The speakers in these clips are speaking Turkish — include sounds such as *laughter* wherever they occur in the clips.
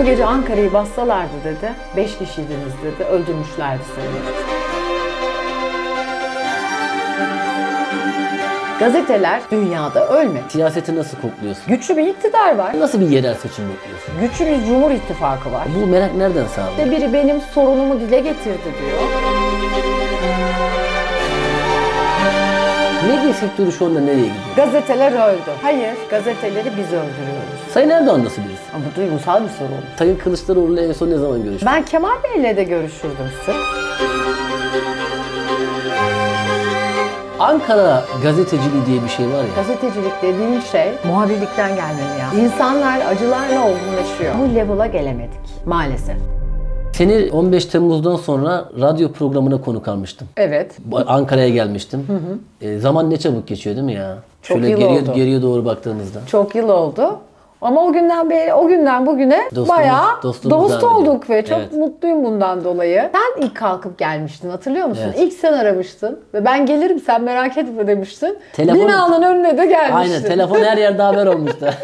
O gece Ankara'yı bassalardı dedi. Beş kişiydiniz dedi. Öldürmüşlerdi seni. Gazeteler dünyada ölmedi. Siyaseti nasıl kokluyorsun? Güçlü bir iktidar var. Nasıl bir yerel seçim bekliyorsun? Güçlü bir cumhur ittifakı var. Bu merak nereden sağlıyor? İşte biri benim sorunumu dile getirdi diyor. Medya sektörü şu anda nereye gidiyor? Gazeteler öldü. Hayır, gazeteleri biz öldürüyoruz. Sayın Erdoğan nasıl birisi? Ama bu duygusal bir soru. Sayın Kılıçdaroğlu'yla en son ne zaman görüştün? Ben Kemal Bey'le de görüşürdüm sık. Ankara gazeteciliği diye bir şey var ya. Gazetecilik dediğin şey muhabirlikten gelmeli ya. İnsanlar acılarla olgunlaşıyor. Bu level'a gelemedik maalesef. Seni 15 Temmuz'dan sonra radyo programına konuk almıştım. Evet. Ankara'ya gelmiştim. E, zaman ne çabuk geçiyor değil mi ya? Çok Şöyle yıl geriye, oldu. geriye doğru baktığımızda. Çok yıl oldu. Ama o günden beri, o günden bugüne Dostluğumuz- bayağı dostluğumuz dost ediyor. olduk ve çok Evet. mutluyum bundan dolayı. Sen ilk kalkıp gelmiştin hatırlıyor musun? Evet. İlk sen aramıştın ve ben gelirim sen merak etme demiştin. Telefon- Binanın önüne de gelmiştin. Aynen telefon her yerde haber olmuştu. *laughs*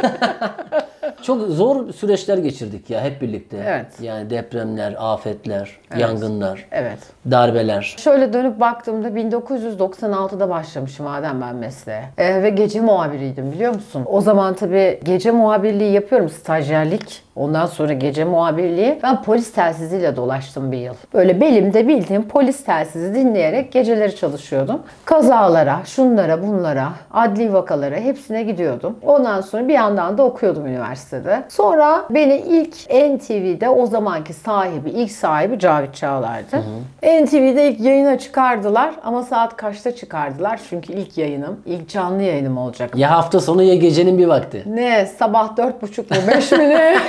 Çok zor süreçler geçirdik ya hep birlikte. Evet. Yani depremler, afetler, yangınlar, Evet. darbeler. Şöyle dönüp baktığımda 1996'da başlamışım madem ben mesleğe. Ee, ve gece muhabiriydim biliyor musun? O zaman tabii gece muhabirliği yapıyorum stajyerlik. Ondan sonra gece muhabirliği. Ben polis telsiziyle dolaştım bir yıl. Böyle belimde bildiğim polis telsizi dinleyerek geceleri çalışıyordum. Kazalara, şunlara, bunlara, adli vakalara hepsine gidiyordum. Ondan sonra bir yandan da okuyordum üniversitede. Sonra beni ilk NTV'de o zamanki sahibi, ilk sahibi Cavit Çağlar'dı. NTV'de ilk yayına çıkardılar ama saat kaçta çıkardılar? Çünkü ilk yayınım, ilk canlı yayınım olacak. Ya hafta sonu ya gecenin bir vakti. Ne sabah dört buçuk mu beş mi ne? *laughs*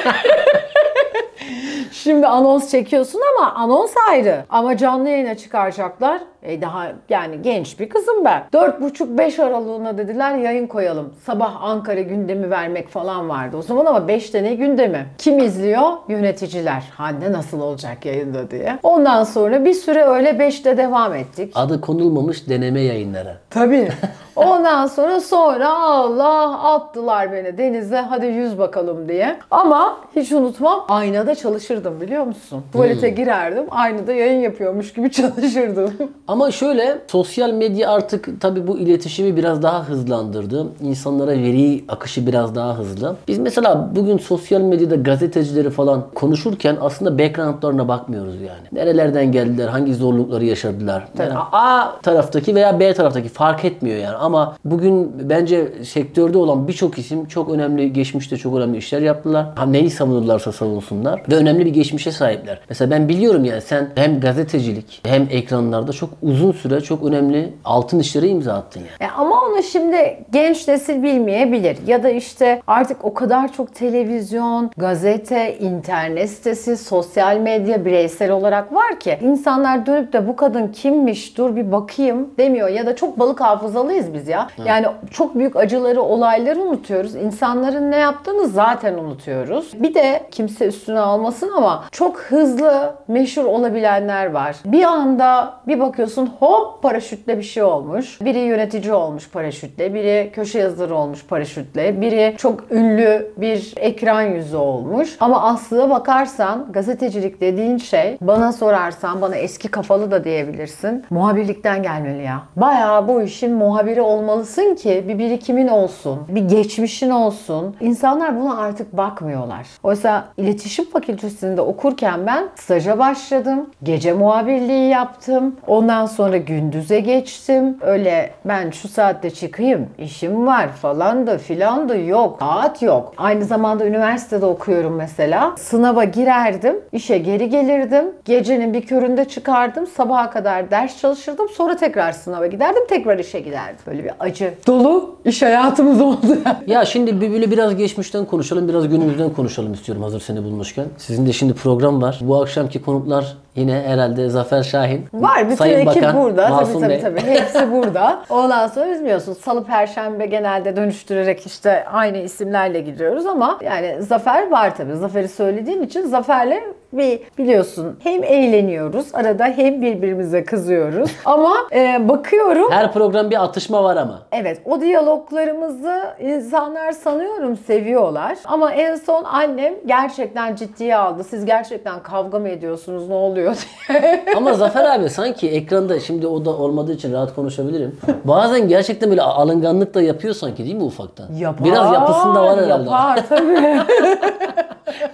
Şimdi anons çekiyorsun ama anons ayrı. Ama canlı yayına çıkaracaklar. E daha yani genç bir kızım ben. Dört buçuk beş aralığına dediler yayın koyalım. Sabah Ankara gündemi vermek falan vardı o zaman ama beşte ne gündemi? Kim izliyor? Yöneticiler. Hande nasıl olacak yayında diye. Ondan sonra bir süre öyle beşte devam ettik. Adı konulmamış deneme yayınları. Tabii. *laughs* Ondan sonra sonra Allah attılar beni denize hadi yüz bakalım diye. Ama hiç unutmam aynada çalışırdım biliyor musun? Tuvalete girerdim aynada yayın yapıyormuş gibi *laughs* çalışırdım. Ama şöyle sosyal medya artık tabii bu iletişimi biraz daha hızlandırdı. İnsanlara veri akışı biraz daha hızlı. Biz mesela bugün sosyal medyada gazetecileri falan konuşurken aslında backgroundlarına bakmıyoruz yani. Nerelerden geldiler, hangi zorlukları yaşadılar. Yani A taraftaki veya B taraftaki fark etmiyor yani. Ama bugün bence sektörde olan birçok isim çok önemli, geçmişte çok önemli işler yaptılar. Ha neyi savunurlarsa savunsunlar ve önemli bir geçmişe sahipler. Mesela ben biliyorum yani sen hem gazetecilik hem ekranlarda çok uzun süre çok önemli altın işlere imza attın yani. E ama onu şimdi genç nesil bilmeyebilir. Ya da işte artık o kadar çok televizyon, gazete, internet sitesi, sosyal medya bireysel olarak var ki insanlar dönüp de bu kadın kimmiş dur bir bakayım demiyor. Ya da çok balık hafızalıyız biz ya. Yani çok büyük acıları, olayları unutuyoruz. İnsanların ne yaptığını zaten unutuyoruz. Bir de kimse üstüne almasın ama çok hızlı meşhur olabilenler var. Bir anda bir bakıyorsun hop paraşütle bir şey olmuş. Biri yönetici olmuş paraşütle, biri köşe yazarı olmuş paraşütle, biri çok ünlü bir ekran yüzü olmuş. Ama aslına bakarsan gazetecilik dediğin şey bana sorarsan bana eski kafalı da diyebilirsin. Muhabirlikten gelmeli ya. Bayağı bu işin muhabiri olmalısın ki bir birikimin olsun, bir geçmişin olsun. İnsanlar buna artık bakmıyorlar. Oysa iletişim fakültesinde okurken ben staja başladım. Gece muhabirliği yaptım. Ondan sonra gündüze geçtim. Öyle ben şu saatte çıkayım, işim var falan da filan da yok. Saat yok. Aynı zamanda üniversitede okuyorum mesela. Sınava girerdim, işe geri gelirdim. Gecenin bir köründe çıkardım. Sabaha kadar ders çalışırdım. Sonra tekrar sınava giderdim, tekrar işe giderdim. Böyle bir acı dolu iş hayatımız oldu. *laughs* Ya şimdi böyle biraz geçmişten konuşalım, biraz günümüzden konuşalım istiyorum hazır seni bulmuşken. Sizin de şimdi program var. Bu akşamki konuklar Yine herhalde Zafer Şahin. Var bütün Sayın ekip Bakan, burada. Masum tabii Bey. tabii tabii. Hepsi *laughs* burada. Ondan sonra biz biliyorsunuz salı perşembe genelde dönüştürerek işte aynı isimlerle gidiyoruz ama yani Zafer var tabii. Zafer'i söylediğim için Zafer'le bir biliyorsun hem eğleniyoruz arada hem birbirimize kızıyoruz *laughs* ama e, bakıyorum Her program bir atışma var ama. Evet, o diyaloglarımızı insanlar sanıyorum seviyorlar. Ama en son annem gerçekten ciddiye aldı. Siz gerçekten kavga mı ediyorsunuz, ne oluyor *laughs* diye. Ama Zafer abi sanki ekranda şimdi o da olmadığı için rahat konuşabilirim. Bazen gerçekten böyle alınganlık da yapıyor sanki değil mi ufaktan? Biraz yapısında var herhalde. Yapar tabii.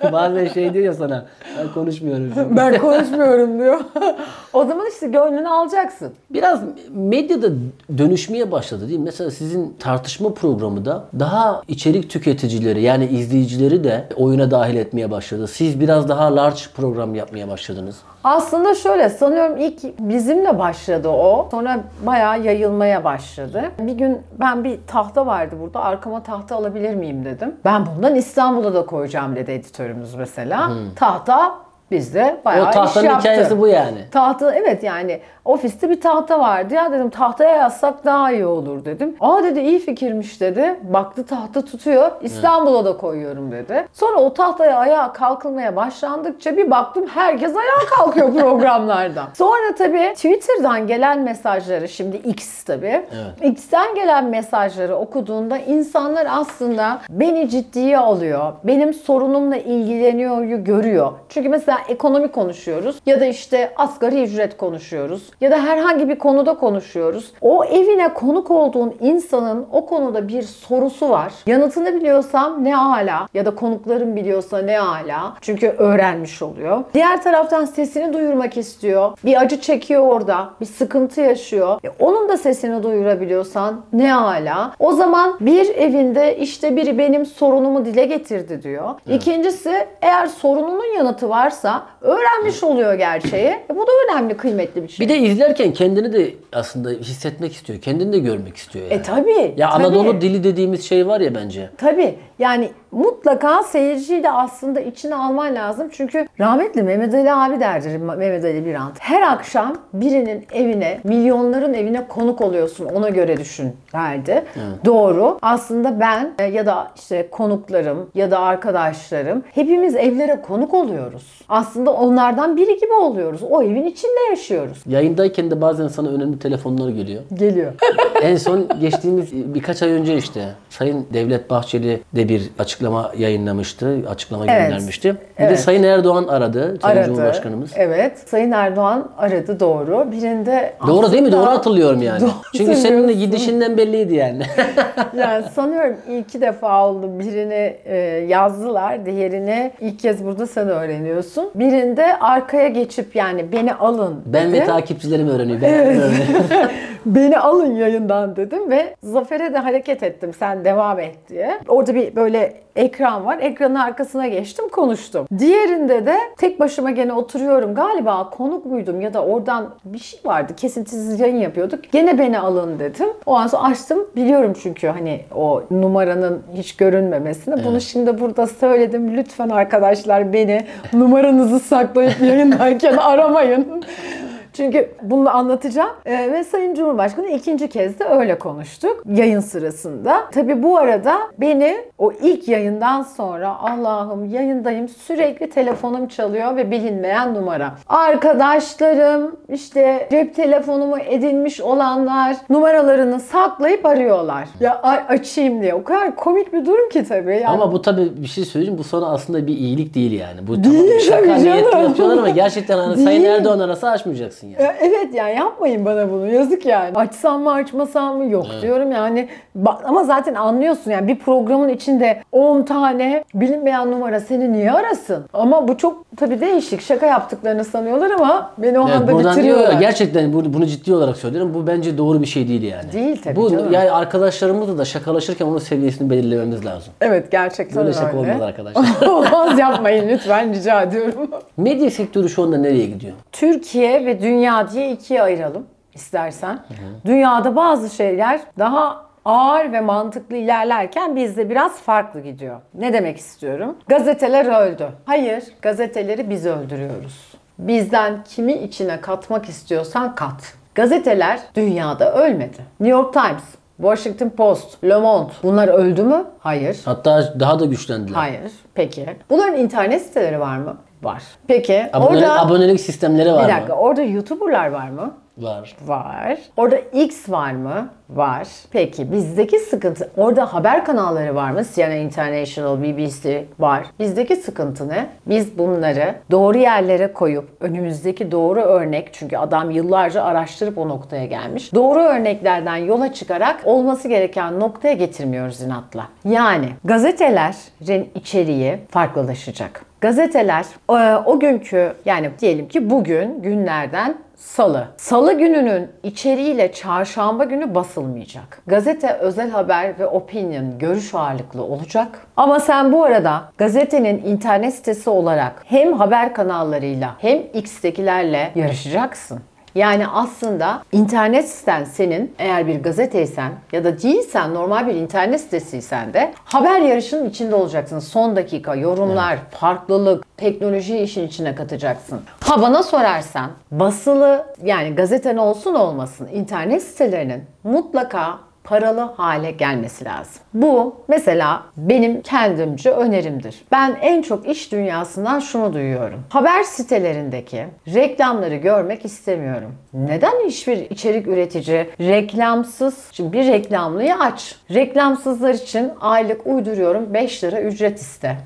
*laughs* Bazen şey diyor ya sana ben konuşmuyorum. ben konuşmuyorum diyor. *laughs* o zaman işte gönlünü alacaksın. Biraz medyada dönüşmeye başladı değil mi? Mesela sizin tartışma programı da daha içerik tüketicileri yani izleyicileri de oyuna dahil etmeye başladı. Siz biraz daha large program yapmaya başladınız. Aslında şöyle sanıyorum ilk bizimle başladı o. Sonra bayağı yayılmaya başladı. Bir gün ben bir tahta vardı burada. Arkama tahta alabilir miyim dedim. Ben bundan İstanbul'a da koyacağım dedi editörümüz mesela. Tahta bizde bayağı o iş tahtanın yaptı. hikayesi bu yani. Tahta evet yani ofiste bir tahta vardı ya dedim tahtaya yazsak daha iyi olur dedim. Aa dedi iyi fikirmiş dedi. Baktı tahta tutuyor. İstanbul'a da koyuyorum dedi. Sonra o tahtaya ayağa kalkılmaya başlandıkça bir baktım herkes ayağa kalkıyor *laughs* programlardan. Sonra tabii Twitter'dan gelen mesajları şimdi X tabii. X'ten gelen mesajları okuduğunda insanlar aslında beni ciddiye alıyor. Benim sorunumla ilgileniyor görüyor. Çünkü mesela ekonomi konuşuyoruz ya da işte asgari ücret konuşuyoruz ya da herhangi bir konuda konuşuyoruz. O evine konuk olduğun insanın o konuda bir sorusu var. Yanıtını biliyorsam ne ala ya da konukların biliyorsa ne ala. Çünkü öğrenmiş oluyor. Diğer taraftan sesini duyurmak istiyor. Bir acı çekiyor orada. Bir sıkıntı yaşıyor. E, onun da sesini duyurabiliyorsan ne ala. O zaman bir evinde işte biri benim sorunumu dile getirdi diyor. İkincisi eğer sorununun yanıtı varsa öğrenmiş oluyor gerçeği. E, bu da önemli, kıymetli bir şey. Bir de izlerken kendini de aslında hissetmek istiyor. Kendini de görmek istiyor yani. E tabii. Ya tabii. Anadolu dili dediğimiz şey var ya bence. Tabii yani mutlaka seyirciyi de aslında içine alman lazım. Çünkü rahmetli Mehmet Ali abi derdir Mehmet Ali Birant. Her akşam birinin evine, milyonların evine konuk oluyorsun ona göre düşün derdi. Doğru. Aslında ben e, ya da işte konuklarım ya da arkadaşlarım hepimiz evlere konuk oluyoruz. Aslında onlardan biri gibi oluyoruz. O evin içinde yaşıyoruz. Yayındayken de bazen sana önemli telefonlar geliyor. Geliyor. en son geçtiğimiz birkaç ay önce işte Sayın Devlet Bahçeli de bir açıklama yayınlamıştı. Açıklama Evet. göndermişti. Bir de Evet. Sayın Erdoğan aradı. Sayın aradı. Cumhurbaşkanımız. Evet. Sayın Erdoğan aradı doğru. Birinde Doğru değil mi? Doğru hatırlıyorum yani. Doğru Çünkü senin de gidişinden belliydi yani. *laughs* Yani sanıyorum iki defa oldu. Birini e, yazdılar, diğerini ilk kez burada sen öğreniyorsun. Birinde arkaya geçip yani beni alın ben dedi. ve takipçilerim öğreniyor. Ben öğreniyorum. *laughs* beni alın yayından dedim ve Zafer'e de hareket ettim sen devam et diye. Orada bir böyle ekran var. Ekranın arkasına geçtim konuştum. Diğerinde de tek başıma gene oturuyorum. Galiba konuk muydum ya da oradan bir şey vardı. Kesintisiz yayın yapıyorduk. Gene beni alın dedim. O an sonra açtım. Biliyorum çünkü hani o numaranın hiç görünmemesini. Bunu şimdi burada söyledim. Lütfen arkadaşlar beni numaranızı saklayıp yayındayken *laughs* aramayın. Çünkü bunu anlatacağım. Ee, ve Sayın Cumhurbaşkanı ikinci kez de öyle konuştuk yayın sırasında. Tabii bu arada beni o ilk yayından sonra Allah'ım yayındayım sürekli telefonum çalıyor ve bilinmeyen numara. Arkadaşlarım işte cep telefonumu edinmiş olanlar numaralarını saklayıp arıyorlar. Ya açayım diye. O kadar komik bir durum ki tabii. Yani Ama bu tabii bir şey söyleyeyim. Bu sana aslında bir iyilik değil yani. Bu Değil tamam şaka niyetli yapıyorlar ama gerçekten hani. Sayın Erdoğan arası açmayacaksın yani. Ya Evet yani yapmayın bana bunu. Yazık yani. Açsam mı açmasam mı yok diyorum yani. Ama zaten anlıyorsun yani bir programın içinde 10 tane bilinmeyen numara seni niye arasın? Ama bu çok tabii değişik. Şaka yaptıklarını sanıyorlar ama beni o Evet, anda diyor bitiriyorlar. ya, gerçekten bunu, bunu ciddi olarak söylüyorum. Bu bence doğru bir şey değil yani. Değil tabii Bu canım. yani arkadaşlarımızla da şakalaşırken onun seviyesini belirlememiz lazım. Evet gerçekten Böyle öyle. şaka olmaz arkadaşlar. *laughs* Olmaz yapmayın lütfen rica ediyorum. Medya sektörü şu anda nereye gidiyor? Türkiye ve dünya diye ikiye ayıralım istersen. Dünyada bazı şeyler daha ağır ve mantıklı ilerlerken bizde biraz farklı gidiyor. Ne demek istiyorum? Gazeteler öldü. Hayır, gazeteleri biz öldürüyoruz. Bizden kimi içine katmak istiyorsan kat. Gazeteler dünyada ölmedi. New York Times, Washington Post, Le Monde bunlar öldü mü? Hayır. Hatta daha da güçlendiler. Hayır. Peki. Bunların internet siteleri var mı? Var. Peki. Abone- orada abonelik sistemleri var bir mı? dakika. Orada YouTuber'lar var mı? Var. Var. Orada X var mı? Var. Peki bizdeki sıkıntı orada haber kanalları var mı? CNN International, BBC var. Bizdeki sıkıntı ne? Biz bunları doğru yerlere koyup önümüzdeki doğru örnek çünkü adam yıllarca araştırıp o noktaya gelmiş. Doğru örneklerden yola çıkarak olması gereken noktaya getirmiyoruz inatla. Yani gazetelerin içeriği farklılaşacak. Gazeteler e, o günkü yani diyelim ki bugün günlerden Salı. Salı gününün içeriğiyle çarşamba günü basılmayacak. Gazete özel haber ve opinion görüş ağırlıklı olacak. Ama sen bu arada gazetenin internet sitesi olarak hem haber kanallarıyla hem X'tekilerle yarışacaksın. Yani aslında internet siten senin eğer bir gazeteysen ya da değilsen normal bir internet sitesiysen de haber yarışının içinde olacaksın. Son dakika yorumlar, farklılık, teknolojiyi işin içine katacaksın. Ha bana sorarsan basılı yani gazeten olsun olmasın internet sitelerinin mutlaka paralı hale gelmesi lazım. Bu mesela benim kendimce önerimdir. Ben en çok iş dünyasından şunu duyuyorum. Haber sitelerindeki reklamları görmek istemiyorum. Neden hiçbir içerik üretici reklamsız, şimdi bir reklamlıyı aç. Reklamsızlar için aylık uyduruyorum 5 lira ücret iste.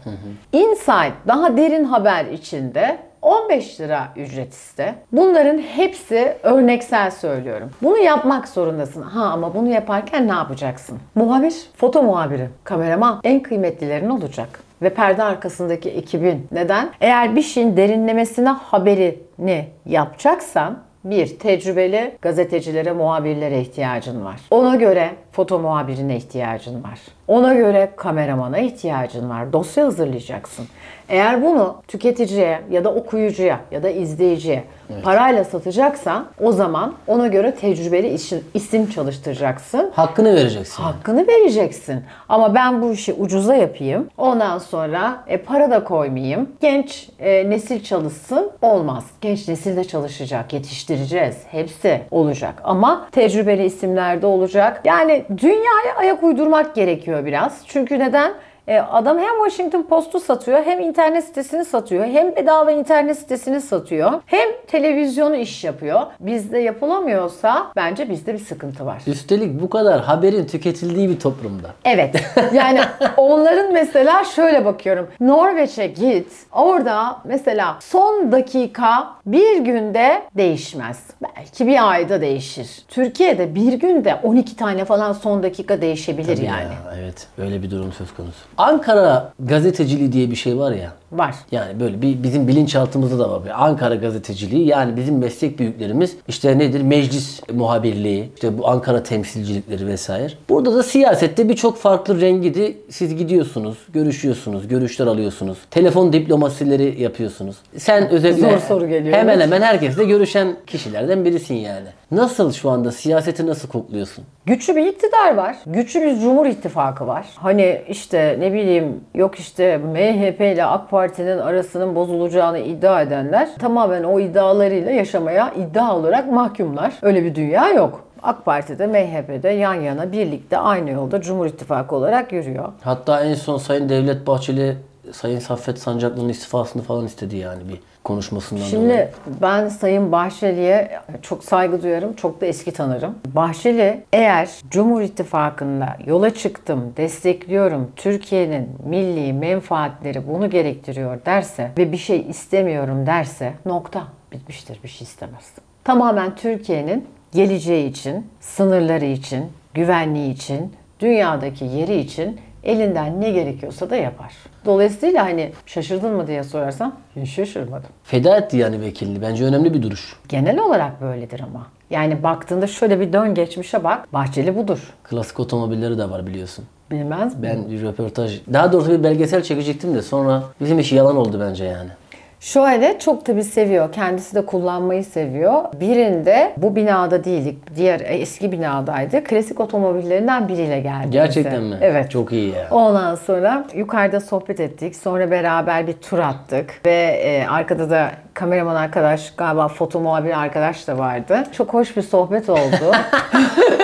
Insight daha derin haber içinde 15 lira ücret iste. Bunların hepsi örneksel söylüyorum. Bunu yapmak zorundasın. Ha ama bunu yaparken ne yapacaksın? Muhabir, foto muhabiri, kameraman en kıymetlilerin olacak. Ve perde arkasındaki ekibin. Neden? Eğer bir şeyin derinlemesine haberini yapacaksan bir, tecrübeli gazetecilere, muhabirlere ihtiyacın var. Ona göre foto muhabirine ihtiyacın var. Ona göre kameramana ihtiyacın var. Dosya hazırlayacaksın. Eğer bunu tüketiciye ya da okuyucuya ya da izleyiciye parayla satacaksan o zaman ona göre tecrübeli isim, isim çalıştıracaksın. Hakkını vereceksin. Hakkını vereceksin. Ama ben bu işi ucuza yapayım. Ondan sonra e, para da koymayayım. Genç e, nesil çalışsın. Olmaz. Genç nesil de çalışacak. Yetiştireceğiz. Hepsi olacak. Ama tecrübeli isimler de olacak. Yani dünyaya ayak uydurmak gerekiyor biraz. Çünkü neden? E, Adam hem Washington Post'u satıyor, hem internet sitesini satıyor, hem bedava internet sitesini satıyor, hem televizyonu iş yapıyor. Bizde yapılamıyorsa bence bizde bir sıkıntı var. Üstelik bu kadar haberin tüketildiği bir toplumda. Evet. Yani *laughs* onların mesela şöyle bakıyorum. Norveç'e git. Orada mesela son dakika bir günde değişmez. Belki bir ayda değişir. Türkiye'de bir günde 12 tane falan son dakika değişebilir yani. Ya, evet. Öyle bir durum söz konusu. Ankara gazeteciliği diye bir şey var ya. Var. Yani böyle bir bizim bilinçaltımızda da var. Bir Ankara gazeteciliği yani bizim meslek büyüklerimiz işte nedir? Meclis muhabirliği, işte bu Ankara temsilcilikleri vesaire. Burada da siyasette birçok farklı rengidi siz gidiyorsunuz, görüşüyorsunuz, görüşler alıyorsunuz. Telefon diplomasileri yapıyorsunuz. Sen özellikle Zor soru geliyor, Hemen evet. hemen herkesle görüşen kişilerden birisin yani. Nasıl şu anda siyaseti nasıl kokluyorsun? Güçlü bir iktidar var. Güçlü bir Cumhur İttifakı var. Hani işte ne bileyim yok işte MHP ile AK Parti'nin arasının bozulacağını iddia edenler tamamen o iddialarıyla yaşamaya iddia olarak mahkumlar. Öyle bir dünya yok. AK Parti'de, MHP'de yan yana birlikte aynı yolda Cumhur İttifakı olarak yürüyor. Hatta en son Sayın Devlet Bahçeli Sayın Saffet Sancaklı'nın istifasını falan istedi yani bir konuşmasından dolayı. Şimdi ben Sayın Bahçeli'ye çok saygı duyarım, çok da eski tanırım. Bahçeli eğer Cumhur İttifakı'nda yola çıktım, destekliyorum, Türkiye'nin milli menfaatleri bunu gerektiriyor derse ve bir şey istemiyorum derse nokta bitmiştir bir şey istemez. Tamamen Türkiye'nin geleceği için, sınırları için, güvenliği için, dünyadaki yeri için elinden ne gerekiyorsa da yapar. Dolayısıyla hani şaşırdın mı diye sorarsam hiç şaşırmadım. Feda etti yani vekilini. Bence önemli bir duruş. Genel olarak böyledir ama. Yani baktığında şöyle bir dön geçmişe bak. Bahçeli budur. Klasik otomobilleri de var biliyorsun. Bilmez mi? Ben bir röportaj, daha doğrusu bir belgesel çekecektim de sonra bizim iş yalan oldu bence yani. Şöyle çok tabii seviyor. Kendisi de kullanmayı seviyor. Birinde bu binada değildik. Diğer eski binadaydı. Klasik otomobillerinden biriyle geldi. Gerçekten mi? Evet. Çok iyi ya. Ondan sonra yukarıda sohbet ettik. Sonra beraber bir tur attık. Ve e, arkada da kameraman arkadaş, galiba foto muhabiri arkadaş da vardı. Çok hoş bir sohbet oldu. *laughs*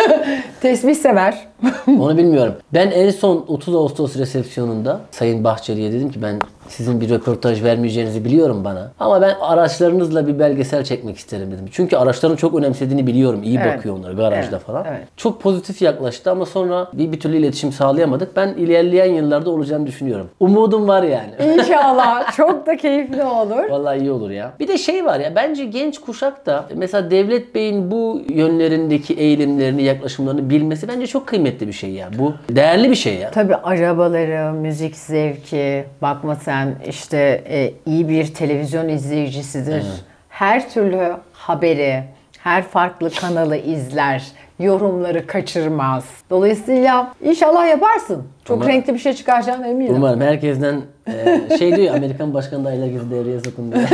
*laughs* Tesbih sever. Onu bilmiyorum. Ben en son 30 Ağustos resepsiyonunda Sayın Bahçeli'ye dedim ki ben sizin bir röportaj vermeyeceğinizi biliyorum bana. Ama ben araçlarınızla bir belgesel çekmek isterim dedim. Çünkü araçların çok önemsediğini biliyorum. İyi Evet. bakıyor onlara garajda Evet, falan. evet. Çok pozitif yaklaştı ama sonra bir, bir türlü iletişim sağlayamadık. Ben ilerleyen yıllarda olacağını düşünüyorum. Umudum var yani. İnşallah. *laughs* Çok da keyifli olur. Vallahi iyi olur ya. Bir de şey var ya bence genç kuşak da mesela Devlet Bey'in bu yönlerindeki eğilimlerini, yaklaşımlarını bilmesi bence çok kıymetli bir şey ya. Bu değerli bir şey ya. Tabii arabaları, müzik zevki, bakma sen işte e, iyi bir televizyon izleyicisidir. Her türlü haberi, her farklı kanalı izler, yorumları kaçırmaz. Dolayısıyla inşallah yaparsın. Çok Umarım. renkli bir şey çıkaracağına eminim. Umarım herkesten e, şey diyor ya, Amerikan başkanı adayları gibi devreye sokun diyor. *laughs*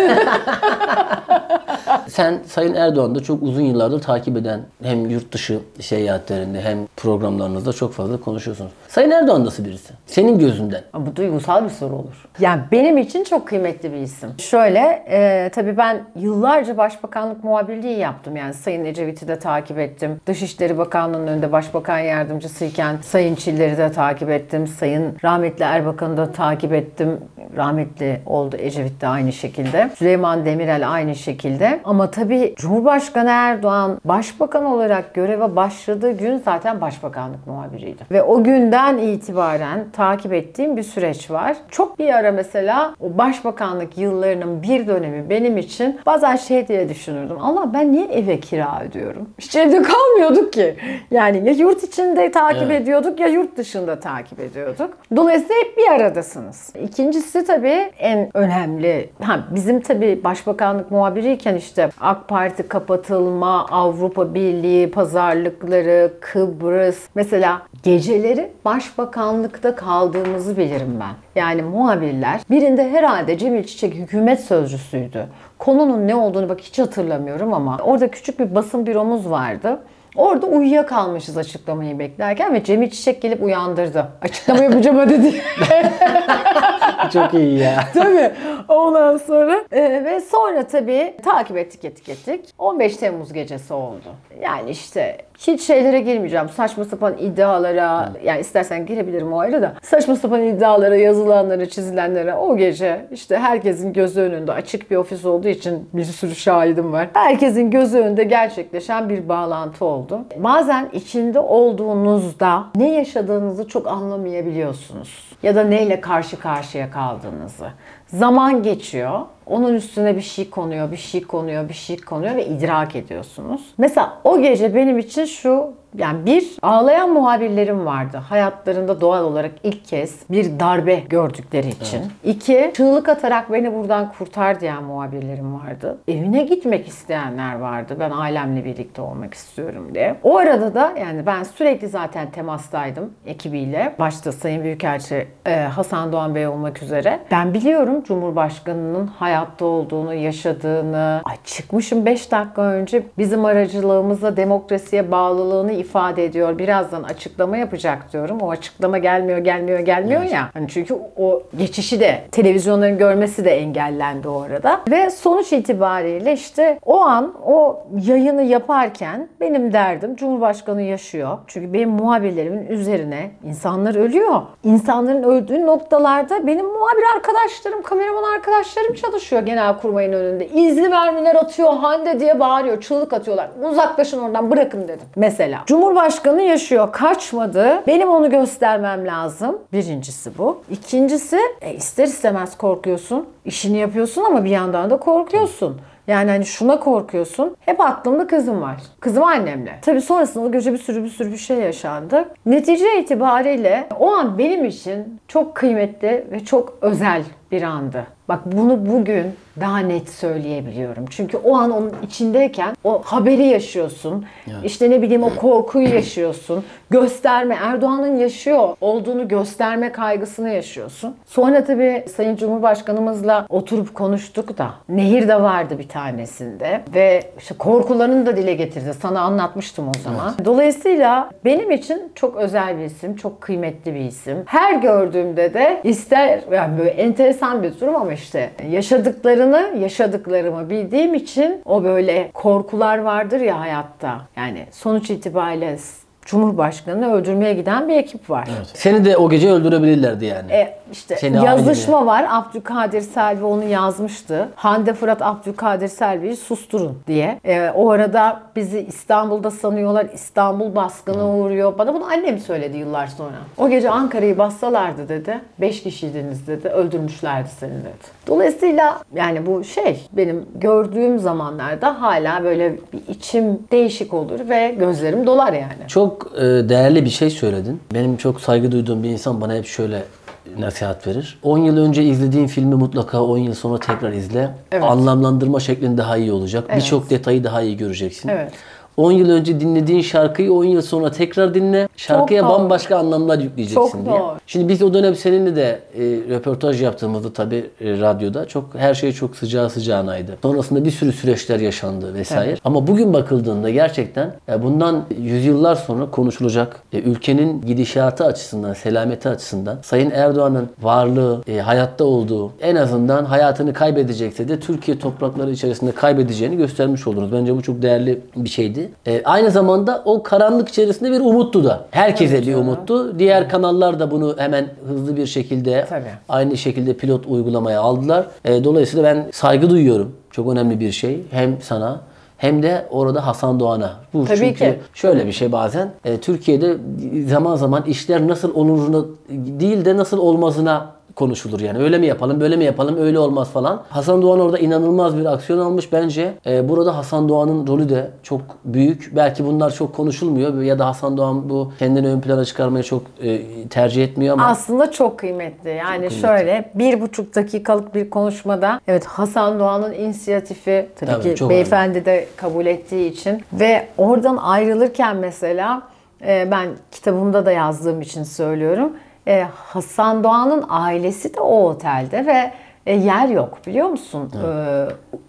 Sen Sayın Erdoğan'ı da çok uzun yıllardır takip eden hem yurt dışı seyahatlerinde hem programlarınızda çok fazla konuşuyorsunuz. Sayın Erdoğan nasıl birisi? Senin gözünden. Ama Bu duygusal bir soru olur. Yani benim için çok kıymetli bir isim. Şöyle, e, tabii ben yıllarca başbakanlık muhabirliği yaptım. Yani Sayın Ecevit'i de takip ettim. Dışişleri Bakanlığı'nın önünde başbakan yardımcısıyken Sayın Çiller'i de takip ettim. Sayın rahmetli Erbakan'ı da takip ettim. Rahmetli oldu Ecevit de aynı şekilde. Süleyman Demirel aynı şekilde. Ama tabii Cumhurbaşkanı Erdoğan başbakan olarak göreve başladığı gün zaten başbakanlık muhabiriydi. Ve o günden itibaren takip ettiğim bir süreç var. Çok bir ara mesela o başbakanlık yıllarının bir dönemi benim için bazen şey diye düşünürdüm. Allah ben niye eve kira ödüyorum? Hiç evde kalmıyorduk ki. Yani ya yurt içinde takip Evet. ediyorduk ya yurt dışında takip ediyorduk. Dolayısıyla hep bir aradasınız. İkincisi tabii en önemli. Ha, bizim tabii başbakanlık muhabiriyken işte AK Parti kapatılma, Avrupa Birliği pazarlıkları, Kıbrıs. Mesela geceleri başbakanlıkta kaldığımızı bilirim ben. Yani muhabirler birinde herhalde Cemil Çiçek hükümet sözcüsüydü. Konunun ne olduğunu bak hiç hatırlamıyorum ama orada küçük bir basın büromuz vardı. Orada uyuyakalmışız açıklamayı beklerken ve Cemil Çiçek gelip uyandırdı. Açıklama yapacağım hadi diye. *laughs* Çok iyi ya. tabii. Ondan sonra e, ve sonra tabii takip ettik ettik ettik. 15 Temmuz gecesi oldu. Yani işte hiç şeylere girmeyeceğim. Saçma sapan iddialara yani istersen girebilirim o ayrı da. Saçma sapan iddialara, yazılanlara, çizilenlere o gece işte herkesin gözü önünde açık bir ofis olduğu için bir sürü şahidim var. Herkesin gözü önünde gerçekleşen bir bağlantı oldu. Bazen içinde olduğunuzda ne yaşadığınızı çok anlamayabiliyorsunuz. Ya da neyle karşı karşıya kaldığınızı. Zaman geçiyor. Onun üstüne bir şey konuyor, bir şey konuyor, bir şey konuyor ve idrak ediyorsunuz. Mesela o gece benim için şu yani bir ağlayan muhabirlerim vardı. Hayatlarında doğal olarak ilk kez bir darbe gördükleri için. İki, çığlık atarak beni buradan kurtar diyen muhabirlerim vardı. Evine gitmek isteyenler vardı. Ben ailemle birlikte olmak istiyorum diye. O arada da yani ben sürekli zaten temastaydım ekibiyle. Başta Sayın Büyükelçi e, Hasan Doğan Bey olmak üzere. Ben biliyorum Cumhurbaşkanı'nın hayatta olduğunu, yaşadığını. Ay çıkmışım 5 dakika önce bizim aracılığımızla demokrasiye bağlılığını ifade ediyor. Birazdan açıklama yapacak diyorum. O açıklama gelmiyor, gelmiyor, gelmiyor ya. Hani çünkü o geçişi de televizyonların görmesi de engellendi o arada. Ve sonuç itibariyle işte o an o yayını yaparken benim derdim Cumhurbaşkanı yaşıyor. Çünkü benim muhabirlerimin üzerine insanlar ölüyor. İnsanların öldüğü noktalarda benim muhabir arkadaşlarım, kameraman arkadaşlarım çalışıyor genelkurmayın önünde. İzli mermiler atıyor Hande diye bağırıyor. Çığlık atıyorlar. Uzaklaşın oradan bırakın dedim. Mesela. Cumhurbaşkanı yaşıyor. Kaçmadı. Benim onu göstermem lazım. Birincisi bu. İkincisi e, ister istemez korkuyorsun. İşini yapıyorsun ama bir yandan da korkuyorsun. Yani hani şuna korkuyorsun. Hep aklımda kızım var. Kızım annemle. Tabii sonrasında o gece bir sürü bir sürü bir şey yaşandı. Netice itibariyle o an benim için çok kıymetli ve çok özel bir andı. Bak bunu bugün daha net söyleyebiliyorum. Çünkü o an onun içindeyken o haberi yaşıyorsun. İşte ne bileyim o korkuyu yaşıyorsun. Gösterme, Erdoğan'ın yaşıyor olduğunu gösterme kaygısını yaşıyorsun. Sonra tabii Sayın Cumhurbaşkanımızla oturup konuştuk da. Nehir de vardı bir tanesinde. Ve işte korkularını da dile getirdi. Sana anlatmıştım o zaman. Dolayısıyla benim için çok özel bir isim, çok kıymetli bir isim. Her gördüğümde de ister yani böyle enteresan bir durum ama işte yaşadıklarını, yaşadıklarımı bildiğim için o böyle korkular vardır ya hayatta. Yani sonuç itibariyle Cumhurbaşkanı'nı öldürmeye giden bir ekip var. Seni de o gece öldürebilirlerdi yani. E, işte Seni yazışma var. Abdülkadir Selvi onu yazmıştı. Hande Fırat Abdülkadir Selvi'yi susturun diye. E, o arada bizi İstanbul'da sanıyorlar. İstanbul baskına uğruyor. Bana bunu annem söyledi yıllar sonra. O gece Ankara'yı bassalardı dedi. Beş kişiydiniz dedi. Öldürmüşlerdi seni dedi. Dolayısıyla yani bu şey benim gördüğüm zamanlarda hala böyle bir içim değişik olur ve gözlerim dolar yani. Çok e, değerli bir şey söyledin. Benim çok saygı duyduğum bir insan bana hep şöyle nasihat verir. 10 yıl önce izlediğin filmi mutlaka 10 yıl sonra tekrar izle. Evet. Anlamlandırma şeklin daha iyi olacak. Birçok detayı daha iyi göreceksin. Evet. 10 yıl önce dinlediğin şarkıyı 10 yıl sonra tekrar dinle. Şarkıya doğru. bambaşka anlamlar yükleyeceksin Çok diye. doğru. Şimdi biz o dönem seninle de e, röportaj yaptığımızda tabii e, radyoda çok her şey çok sıcağı sıcağınaydı. Sonrasında bir sürü süreçler yaşandı vesaire. Ama bugün bakıldığında gerçekten e, bundan yüzyıllar sonra konuşulacak e, ülkenin gidişatı açısından, selameti açısından Sayın Erdoğan'ın varlığı, e, hayatta olduğu, en azından hayatını kaybedecekse de Türkiye toprakları içerisinde kaybedeceğini göstermiş oldunuz. Bence bu çok değerli bir şeydi. E, aynı zamanda o karanlık içerisinde bir umuttu da. Herkese bir umuttu. Diğer kanallar da bunu hemen hızlı bir şekilde Tabii. aynı şekilde pilot uygulamaya aldılar. E, dolayısıyla ben saygı duyuyorum. Çok önemli bir şey. Hem sana hem de orada Hasan Doğan'a. Bu Tabii çünkü ki. şöyle bir şey bazen e, Türkiye'de zaman zaman işler nasıl oluruna değil de nasıl olmazına konuşulur yani. Öyle mi yapalım, böyle mi yapalım, öyle olmaz falan. Hasan Doğan orada inanılmaz bir aksiyon almış bence. E, burada Hasan Doğan'ın rolü de çok büyük. Belki bunlar çok konuşulmuyor ya da Hasan Doğan bu kendini ön plana çıkarmayı çok e, tercih etmiyor ama Aslında çok kıymetli. Yani şöyle bir buçuk dakikalık bir konuşmada evet Hasan Doğan'ın inisiyatifi tabii, Tabii, ki çok beyefendi de kabul ettiği için ve oradan ayrılırken mesela e, ben kitabımda da yazdığım için söylüyorum. E, Hasan Doğan'ın ailesi de o otelde ve e, yer yok biliyor musun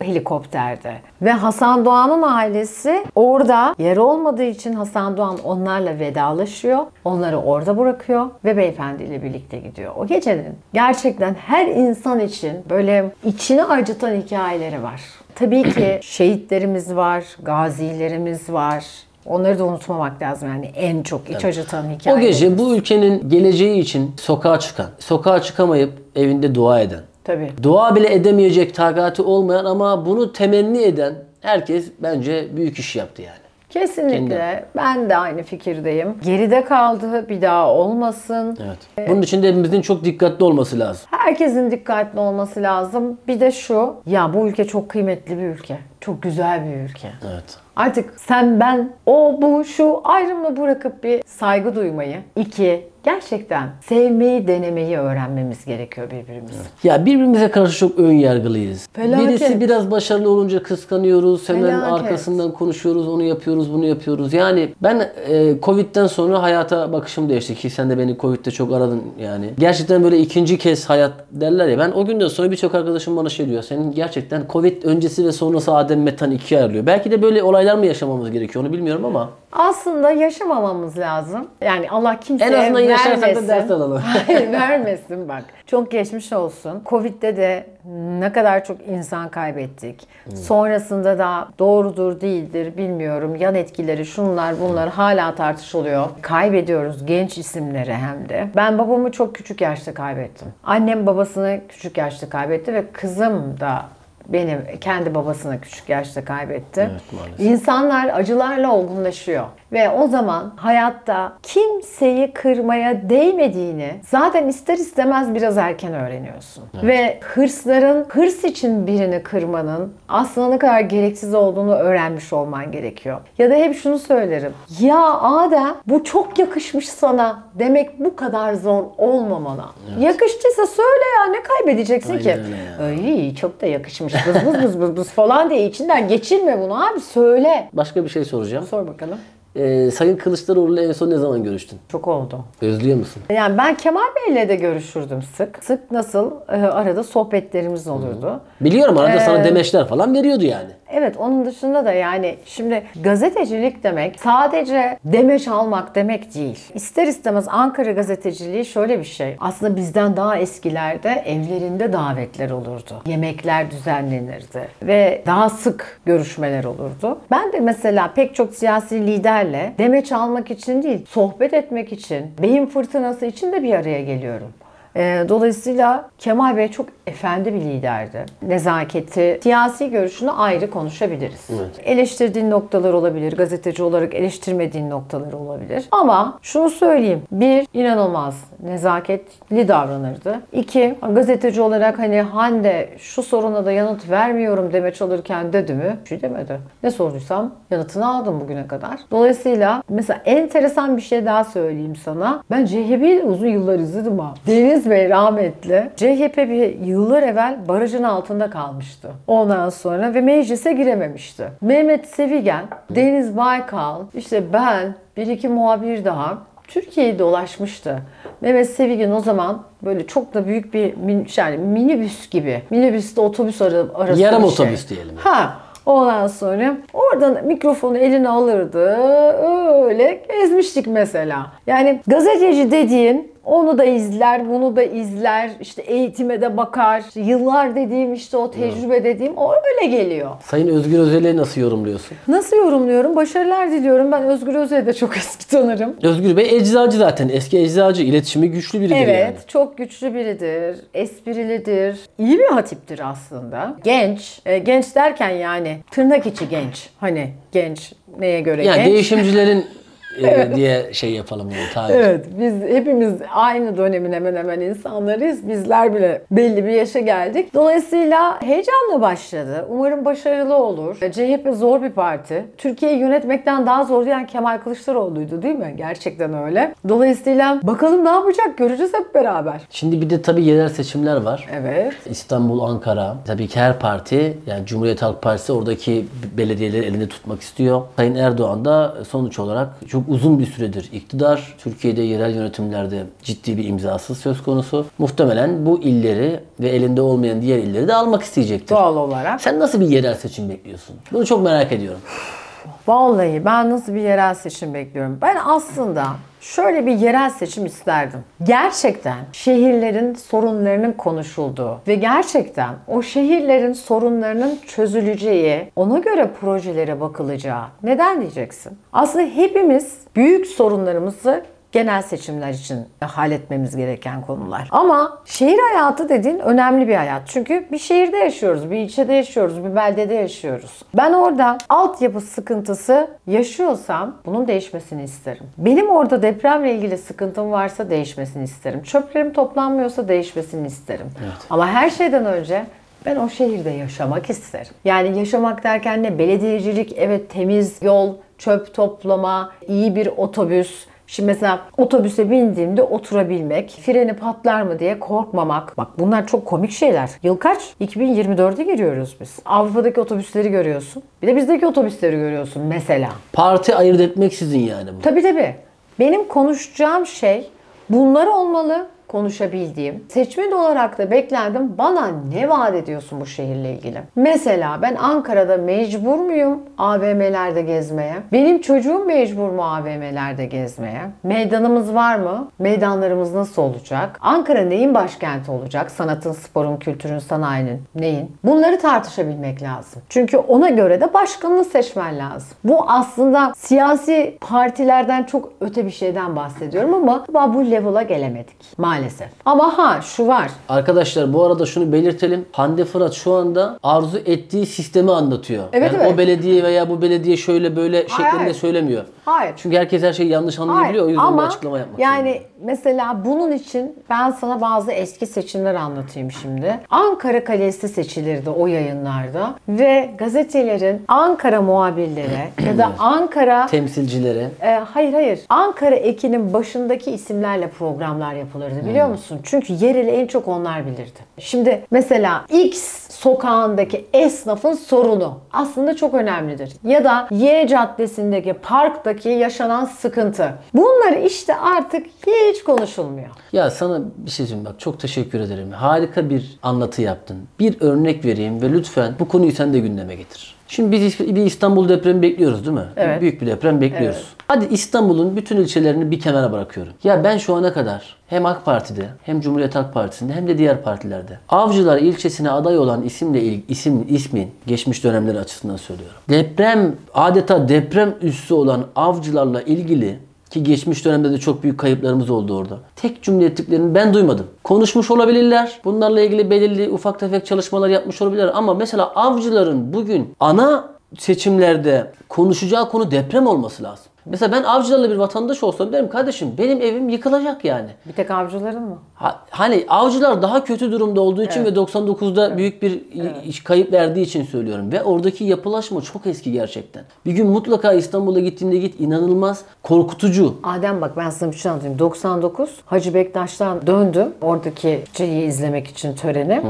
e, helikopterde. Ve Hasan Doğan'ın ailesi orada yer olmadığı için Hasan Doğan onlarla vedalaşıyor. Onları orada bırakıyor ve beyefendiyle birlikte gidiyor. O gecenin gerçekten her insan için böyle içini acıtan hikayeleri var. Tabii ki şehitlerimiz var, gazilerimiz var. Onları da unutmamak lazım yani en çok iç acıtan o hikayeler. gece bu ülkenin geleceği için sokağa çıkan, sokağa çıkamayıp evinde dua eden, Tabii. Dua bile edemeyecek takati olmayan ama bunu temenni eden herkes bence büyük iş yaptı yani. Kesinlikle. Ben de aynı fikirdeyim. Geride kaldı. Bir daha olmasın. Evet. Bunun için de hepimizin çok dikkatli olması lazım. Herkesin dikkatli olması lazım. Bir de şu. Ya bu ülke çok kıymetli bir ülke. Çok güzel bir ülke. Evet. Artık sen ben o bu şu ayrımı bırakıp bir saygı duymayı. iki gerçekten sevmeyi denemeyi öğrenmemiz gerekiyor birbirimizi. Ya birbirimize karşı çok ön yargılıyız. Felaket. Birisi biraz başarılı olunca kıskanıyoruz. Hemen Felaket. arkasından konuşuyoruz. Onu yapıyoruz, bunu yapıyoruz. Yani ben e, Covid'den sonra hayata bakışım değişti ki sen de beni Covid'de çok aradın yani. Gerçekten böyle ikinci kez hayat derler ya. Ben o günden sonra birçok arkadaşım bana şey diyor. Senin gerçekten Covid öncesi ve sonrası Adem Metan ikiye ayrılıyor. Belki de böyle olaylar mı yaşamamız gerekiyor onu bilmiyorum ama. Aslında yaşamamamız lazım. Yani Allah kimseye En azından yaşarsak da vermesin. ders alalım. *laughs* Hayır vermesin bak. Çok geçmiş olsun. Covid'de de ne kadar çok insan kaybettik. Sonrasında da doğrudur değildir bilmiyorum. Yan etkileri şunlar bunlar hala tartışılıyor. Kaybediyoruz genç isimleri hem de. Ben babamı çok küçük yaşta kaybettim. Annem babasını küçük yaşta kaybetti ve kızım da benim kendi babasını küçük yaşta kaybetti. Evet, maalesef. İnsanlar acılarla olgunlaşıyor. Ve o zaman hayatta kimseyi kırmaya değmediğini zaten ister istemez biraz erken öğreniyorsun. Ve hırsların, hırs için birini kırmanın aslında ne kadar gereksiz olduğunu öğrenmiş olman gerekiyor. Ya da hep şunu söylerim. Ya Adem bu çok yakışmış sana demek bu kadar zor olmamana. Yakıştıysa söyle ya ne kaybedeceksin ki? Aynen öyle Ay çok da yakışmış bız bız bız bız bız falan diye içinden geçirme bunu abi söyle. Başka bir şey soracağım. Sor bakalım. Ee, Sayın Kılıçdaroğlu'yla en son ne zaman görüştün? Çok oldu. Özlüyor musun? Yani ben Kemal Bey'le de görüşürdüm sık. Sık nasıl? Ee, arada sohbetlerimiz olurdu. Biliyorum arada Ee, sana demeçler falan veriyordu yani. Evet onun dışında da yani şimdi gazetecilik demek sadece demeç almak demek değil. İster istemez Ankara gazeteciliği şöyle bir şey. Aslında bizden daha eskilerde evlerinde davetler olurdu. Yemekler düzenlenirdi ve daha sık görüşmeler olurdu. Ben de mesela pek çok siyasi liderle demeç almak için değil, sohbet etmek için, beyin fırtınası için de bir araya geliyorum. Ee, Dolayısıyla Kemal Bey çok efendi bir liderdi. Nezaketi, siyasi görüşünü ayrı konuşabiliriz. Eleştirdiğin noktalar olabilir, gazeteci olarak eleştirmediğin noktalar olabilir. Ama şunu söyleyeyim, bir, inanılmaz nezaketli davranırdı. İki, gazeteci olarak hani Hande şu soruna da yanıt vermiyorum demeç alırken dedi mi? Bir şey demedi. Ne sorduysam yanıtını aldım bugüne kadar. Dolayısıyla mesela enteresan bir şey daha söyleyeyim sana. Ben CHP'yi uzun yıllar izledim ha. Deniz Bey rahmetli. CHP bir yıllar evvel barajın altında kalmıştı. Ondan sonra ve meclise girememişti. Mehmet Sevigen, Deniz Baykal, işte ben, bir iki muhabir daha Türkiye'yi dolaşmıştı. Mehmet Sevigen o zaman böyle çok da büyük bir min, yani minibüs gibi. Minibüste otobüs ara, arası Yarım şey. otobüs diyelim. Ha. Ondan sonra oradan mikrofonu eline alırdı. Öyle gezmiştik mesela. Yani gazeteci dediğin onu da izler, bunu da izler. işte eğitime de bakar. Yıllar dediğim işte o tecrübe dediğim o öyle geliyor. Sayın Özgür Özel'i nasıl yorumluyorsun? Nasıl yorumluyorum? Başarılar diliyorum. Ben Özgür Özel'i de çok *laughs* eski tanırım. Özgür Bey eczacı zaten. Eski eczacı. iletişimi güçlü biridir Evet, yani. çok güçlü biridir, esprilidir, iyi bir hatiptir aslında. Genç, e, genç derken yani tırnak içi genç. Hani genç neye göre Yani genç? değişimcilerin *laughs* e, diye şey yapalım yani tabir. Evet, biz hepimiz aynı dönemin hemen hemen insanlarıyız. Bizler bile belli bir yaşa geldik. Dolayısıyla heyecanla başladı. Umarım başarılı olur. CHP zor bir parti. Türkiye'yi yönetmekten daha zor diyen Kemal Kılıçdaroğlu'ydu değil mi? Gerçekten öyle. Dolayısıyla bakalım ne yapacak göreceğiz hep beraber. Şimdi bir de tabii yerel seçimler var. Evet. İstanbul, Ankara. Tabii ki her parti yani Cumhuriyet Halk Partisi oradaki belediyeleri elinde tutmak istiyor. Sayın Erdoğan da sonuç olarak çok uzun bir süredir iktidar. Türkiye'de yerel yönetimlerde ciddi bir imzasız söz konusu. Muhtemelen bu illeri ve elinde olmayan diğer illeri de almak isteyecektir. Doğal olarak. Sen nasıl bir yerel seçim bekliyorsun? Bunu çok merak ediyorum. Vallahi ben nasıl bir yerel seçim bekliyorum? Ben aslında şöyle bir yerel seçim isterdim. Gerçekten şehirlerin sorunlarının konuşulduğu ve gerçekten o şehirlerin sorunlarının çözüleceği, ona göre projelere bakılacağı. Neden diyeceksin? Aslında hepimiz büyük sorunlarımızı genel seçimler için halletmemiz gereken konular. Ama şehir hayatı dediğin önemli bir hayat. Çünkü bir şehirde yaşıyoruz, bir ilçede yaşıyoruz, bir beldede yaşıyoruz. Ben orada altyapı sıkıntısı yaşıyorsam bunun değişmesini isterim. Benim orada depremle ilgili sıkıntım varsa değişmesini isterim. Çöplerim toplanmıyorsa değişmesini isterim. Ama her şeyden önce ben o şehirde yaşamak isterim. Yani yaşamak derken ne? Belediyecilik, evet temiz yol, çöp toplama, iyi bir otobüs, Şimdi mesela otobüse bindiğimde oturabilmek, freni patlar mı diye korkmamak. Bak bunlar çok komik şeyler. Yıl kaç? 2024'e giriyoruz biz. Avrupa'daki otobüsleri görüyorsun. Bir de bizdeki otobüsleri görüyorsun mesela. Parti ayırt etmeksizin yani bu. Tabii tabii. Benim konuşacağım şey bunlar olmalı konuşabildiğim. Seçmen olarak da beklendim bana ne vaat ediyorsun bu şehirle ilgili? Mesela ben Ankara'da mecbur muyum AVM'lerde gezmeye? Benim çocuğum mecbur mu AVM'lerde gezmeye? Meydanımız var mı? Meydanlarımız nasıl olacak? Ankara neyin başkenti olacak? Sanatın, sporun, kültürün, sanayinin neyin? Bunları tartışabilmek lazım. Çünkü ona göre de başkanını seçmen lazım. Bu aslında siyasi partilerden çok öte bir şeyden bahsediyorum ama bu level'a gelemedik maalesef. Ama ha şu var. Arkadaşlar bu arada şunu belirtelim. Hande Fırat şu anda arzu ettiği sistemi anlatıyor. Evet, yani evet. o belediye veya bu belediye şöyle böyle şeklinde hayır. söylemiyor. Hayır. Çünkü herkes her şeyi yanlış anlayabiliyor. O yüzden ama bir açıklama yapmak yani zorunda. Mesela bunun için ben sana bazı eski seçimler anlatayım şimdi. Ankara Kalesi seçilirdi o yayınlarda ve gazetelerin Ankara muhabirleri *clears throat* ya da Ankara temsilcileri e, hayır hayır. Ankara ekinin başındaki isimlerle programlar yapılırdı biliyor musun? Çünkü yereli en çok onlar bilirdi. Şimdi mesela X sokağındaki esnafın sorunu aslında çok önemlidir. Ya da Y caddesindeki parktaki yaşanan sıkıntı. Bunlar işte artık hiç konuşulmuyor. Ya sana bir şey söyleyeyim bak çok teşekkür ederim. Harika bir anlatı yaptın. Bir örnek vereyim ve lütfen bu konuyu sen de gündeme getir. Şimdi biz bir İstanbul depremi bekliyoruz değil mi? Evet. Büyük bir deprem bekliyoruz. Hadi İstanbul'un bütün ilçelerini bir kenara bırakıyorum. Ya ben şu ana kadar hem AK Parti'de hem Cumhuriyet Halk Partisi'nde hem de diğer partilerde Avcılar ilçesine aday olan isimle il- isim ismin geçmiş dönemleri açısından söylüyorum. Deprem adeta deprem üssü olan avcılarla ilgili ki geçmiş dönemde de çok büyük kayıplarımız oldu orada. Tek cümle ettiklerini ben duymadım. Konuşmuş olabilirler. Bunlarla ilgili belirli ufak tefek çalışmalar yapmış olabilirler. Ama mesela avcıların bugün ana seçimlerde konuşacağı konu deprem olması lazım. Mesela ben avcılarla bir vatandaş olsam derim kardeşim benim evim yıkılacak yani. Bir tek avcıların mı? Ha- hani avcılar daha kötü durumda olduğu için ve 99'da büyük bir iş kayıp verdiği için söylüyorum. Ve oradaki yapılaşma çok eski gerçekten. Bir gün mutlaka İstanbul'a gittiğinde git inanılmaz korkutucu. Adem bak ben sana bir şey anlatayım. 99 Hacı Bektaş'tan döndüm. Oradaki şeyi izlemek için töreni.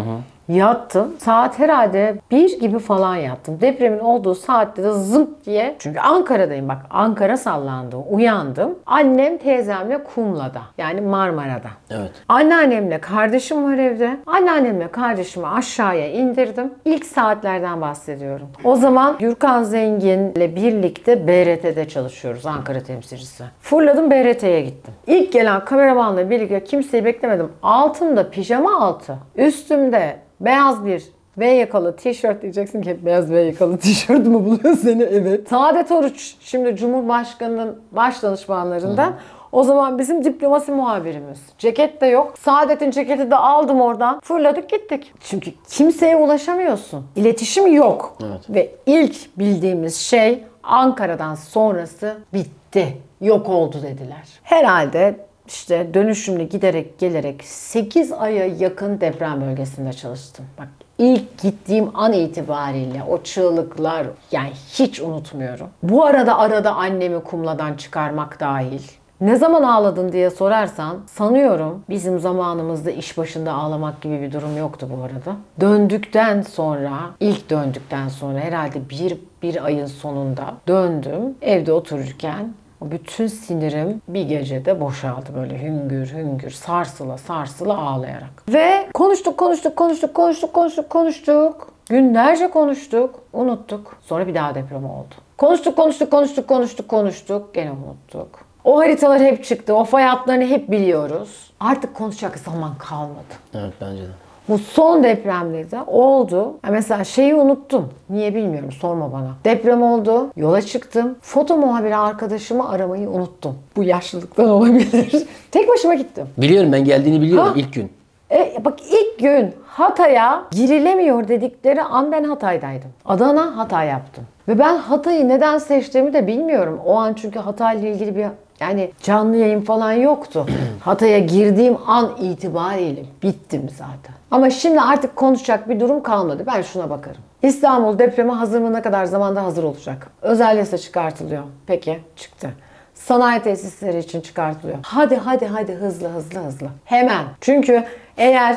Yattım. Saat herhalde bir gibi falan yattım. Depremin olduğu saatte de zımp diye. Çünkü Ankara'dayım bak. Ankara sallandı. Uyandım. Annem teyzemle Kumla'da. Yani Marmara'da. Evet. Anneannemle kardeşim var evde. Anneannemle kardeşimi aşağıya indirdim. İlk saatlerden bahsediyorum. O zaman Gürkan Zengin'le birlikte BRT'de çalışıyoruz Ankara temsilcisi. Fırladım BRT'ye gittim. İlk gelen kameramanla birlikte kimseyi beklemedim. Altımda pijama altı. Üstümde beyaz bir V yakalı tişört diyeceksin ki hep beyaz V yakalı tişört mü buluyor seni? Evet. Saadet Oruç şimdi Cumhurbaşkanı'nın baş danışmanlarından. O zaman bizim diplomasi muhabirimiz. Ceket de yok. Saadet'in ceketi de aldım oradan. Fırladık gittik. Çünkü kimseye ulaşamıyorsun. İletişim yok. Evet. Ve ilk bildiğimiz şey Ankara'dan sonrası bitti. Yok oldu dediler. Herhalde işte dönüşümle giderek gelerek 8 aya yakın deprem bölgesinde çalıştım. Bak ilk gittiğim an itibariyle o çığlıklar yani hiç unutmuyorum. Bu arada arada annemi kumladan çıkarmak dahil. Ne zaman ağladın diye sorarsan sanıyorum bizim zamanımızda iş başında ağlamak gibi bir durum yoktu bu arada. Döndükten sonra, ilk döndükten sonra herhalde bir, bir ayın sonunda döndüm. Evde otururken bütün sinirim bir gecede boşaldı böyle hüngür hüngür sarsıla sarsıla ağlayarak. Ve konuştuk konuştuk konuştuk konuştuk konuştuk konuştuk. Günlerce konuştuk, unuttuk. Sonra bir daha deprem oldu. Konuştuk konuştuk konuştuk konuştuk konuştuk gene unuttuk. O haritalar hep çıktı. O fay hatlarını hep biliyoruz. Artık konuşacak zaman kalmadı. Evet bence de. Bu son depremde de oldu. Mesela şeyi unuttum. Niye bilmiyorum sorma bana. Deprem oldu. Yola çıktım. Foto muhabiri arkadaşımı aramayı unuttum. Bu yaşlılıktan *laughs* olabilir. Tek başıma gittim. Biliyorum ben geldiğini biliyorum Ha? ilk gün. E, bak ilk gün Hatay'a girilemiyor dedikleri an ben Hatay'daydım. Adana hata yaptım. Ve ben Hatay'ı neden seçtiğimi de bilmiyorum. O an çünkü Hatay'la ilgili bir yani canlı yayın falan yoktu. *clears throat* Hatay'a girdiğim an itibariyle bittim zaten. Ama şimdi artık konuşacak bir durum kalmadı. Ben şuna bakarım. İstanbul depreme hazır mı ne kadar zamanda hazır olacak? Özel yasa çıkartılıyor. Peki çıktı. Sanayi tesisleri için çıkartılıyor. Hadi hadi hadi hızlı hızlı hızlı. Hemen. Çünkü eğer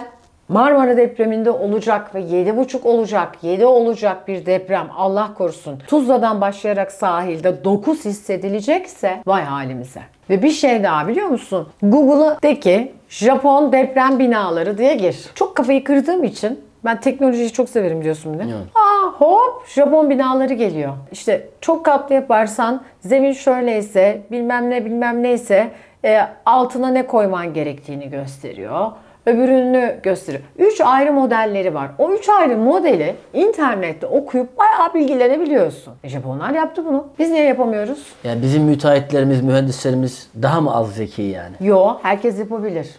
Marmara depreminde olacak ve 7,5 olacak, 7 olacak bir deprem Allah korusun. Tuzla'dan başlayarak sahilde 9 hissedilecekse vay halimize. Ve bir şey daha biliyor musun? Google'a de ki Japon deprem binaları diye gir. Çok kafayı kırdığım için ben teknolojiyi çok severim diyorsun mi? Evet. Aa hop Japon binaları geliyor. İşte çok katlı yaparsan zemin şöyleyse bilmem ne bilmem neyse e, altına ne koyman gerektiğini gösteriyor. Öbürünü gösteriyor. Üç ayrı modelleri var. O üç ayrı modeli internette okuyup bayağı bilgilenebiliyorsun. E, Japonlar yaptı bunu. Biz niye yapamıyoruz? Yani bizim müteahhitlerimiz, mühendislerimiz daha mı az zeki yani? Yo, herkes yapabilir.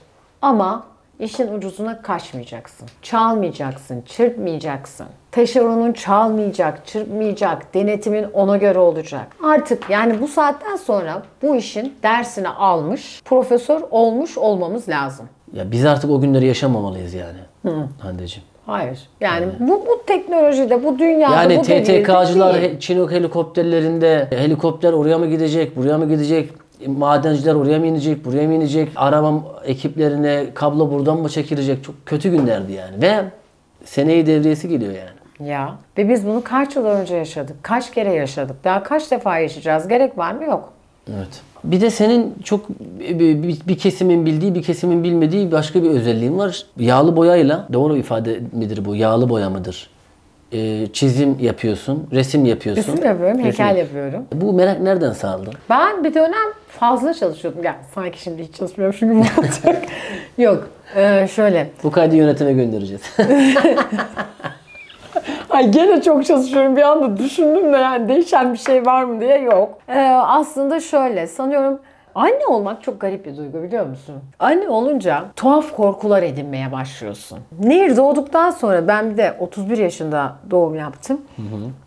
Ama işin ucuzuna kaçmayacaksın. Çalmayacaksın, çırpmayacaksın. Taşeronun çalmayacak, çırpmayacak, denetimin ona göre olacak. Artık yani bu saatten sonra bu işin dersini almış, profesör olmuş olmamız lazım. Ya biz artık o günleri yaşamamalıyız yani. Hande'ciğim. Hayır. Yani bu, bu teknolojide, bu dünyada, Yani bu TTK'cılar he- Çinok helikopterlerinde helikopter oraya mı gidecek, buraya mı gidecek? Madenciler oraya mı inecek, buraya mı inecek? Arama ekiplerine kablo buradan mı çekilecek? Çok kötü günlerdi yani. Ve seneyi devriyesi geliyor yani. Ya. Ve biz bunu kaç yıl önce yaşadık? Kaç kere yaşadık? Daha kaç defa yaşayacağız? Gerek var mı? Yok. Evet. Bir de senin çok bir, kesimin bildiği, bir kesimin bilmediği başka bir özelliğin var. Yağlı boyayla, doğru ifade midir bu? Yağlı boya mıdır? Ee, çizim yapıyorsun, resim yapıyorsun. Resim yapıyorum, heykel Resim- yapıyorum. Bu merak nereden sağladı? Ben bir dönem fazla çalışıyordum. Ya sanki şimdi hiç çalışmıyormuşum gibi olacak. *laughs* Yok. Ee, şöyle. Bu kaydı yönetime göndereceğiz. *laughs* Ay gene çok çalışıyorum bir anda düşündüm de yani değişen bir şey var mı diye yok. Ee, aslında şöyle sanıyorum anne olmak çok garip bir duygu biliyor musun? Anne olunca tuhaf korkular edinmeye başlıyorsun. Nehir doğduktan sonra ben bir de 31 yaşında doğum yaptım.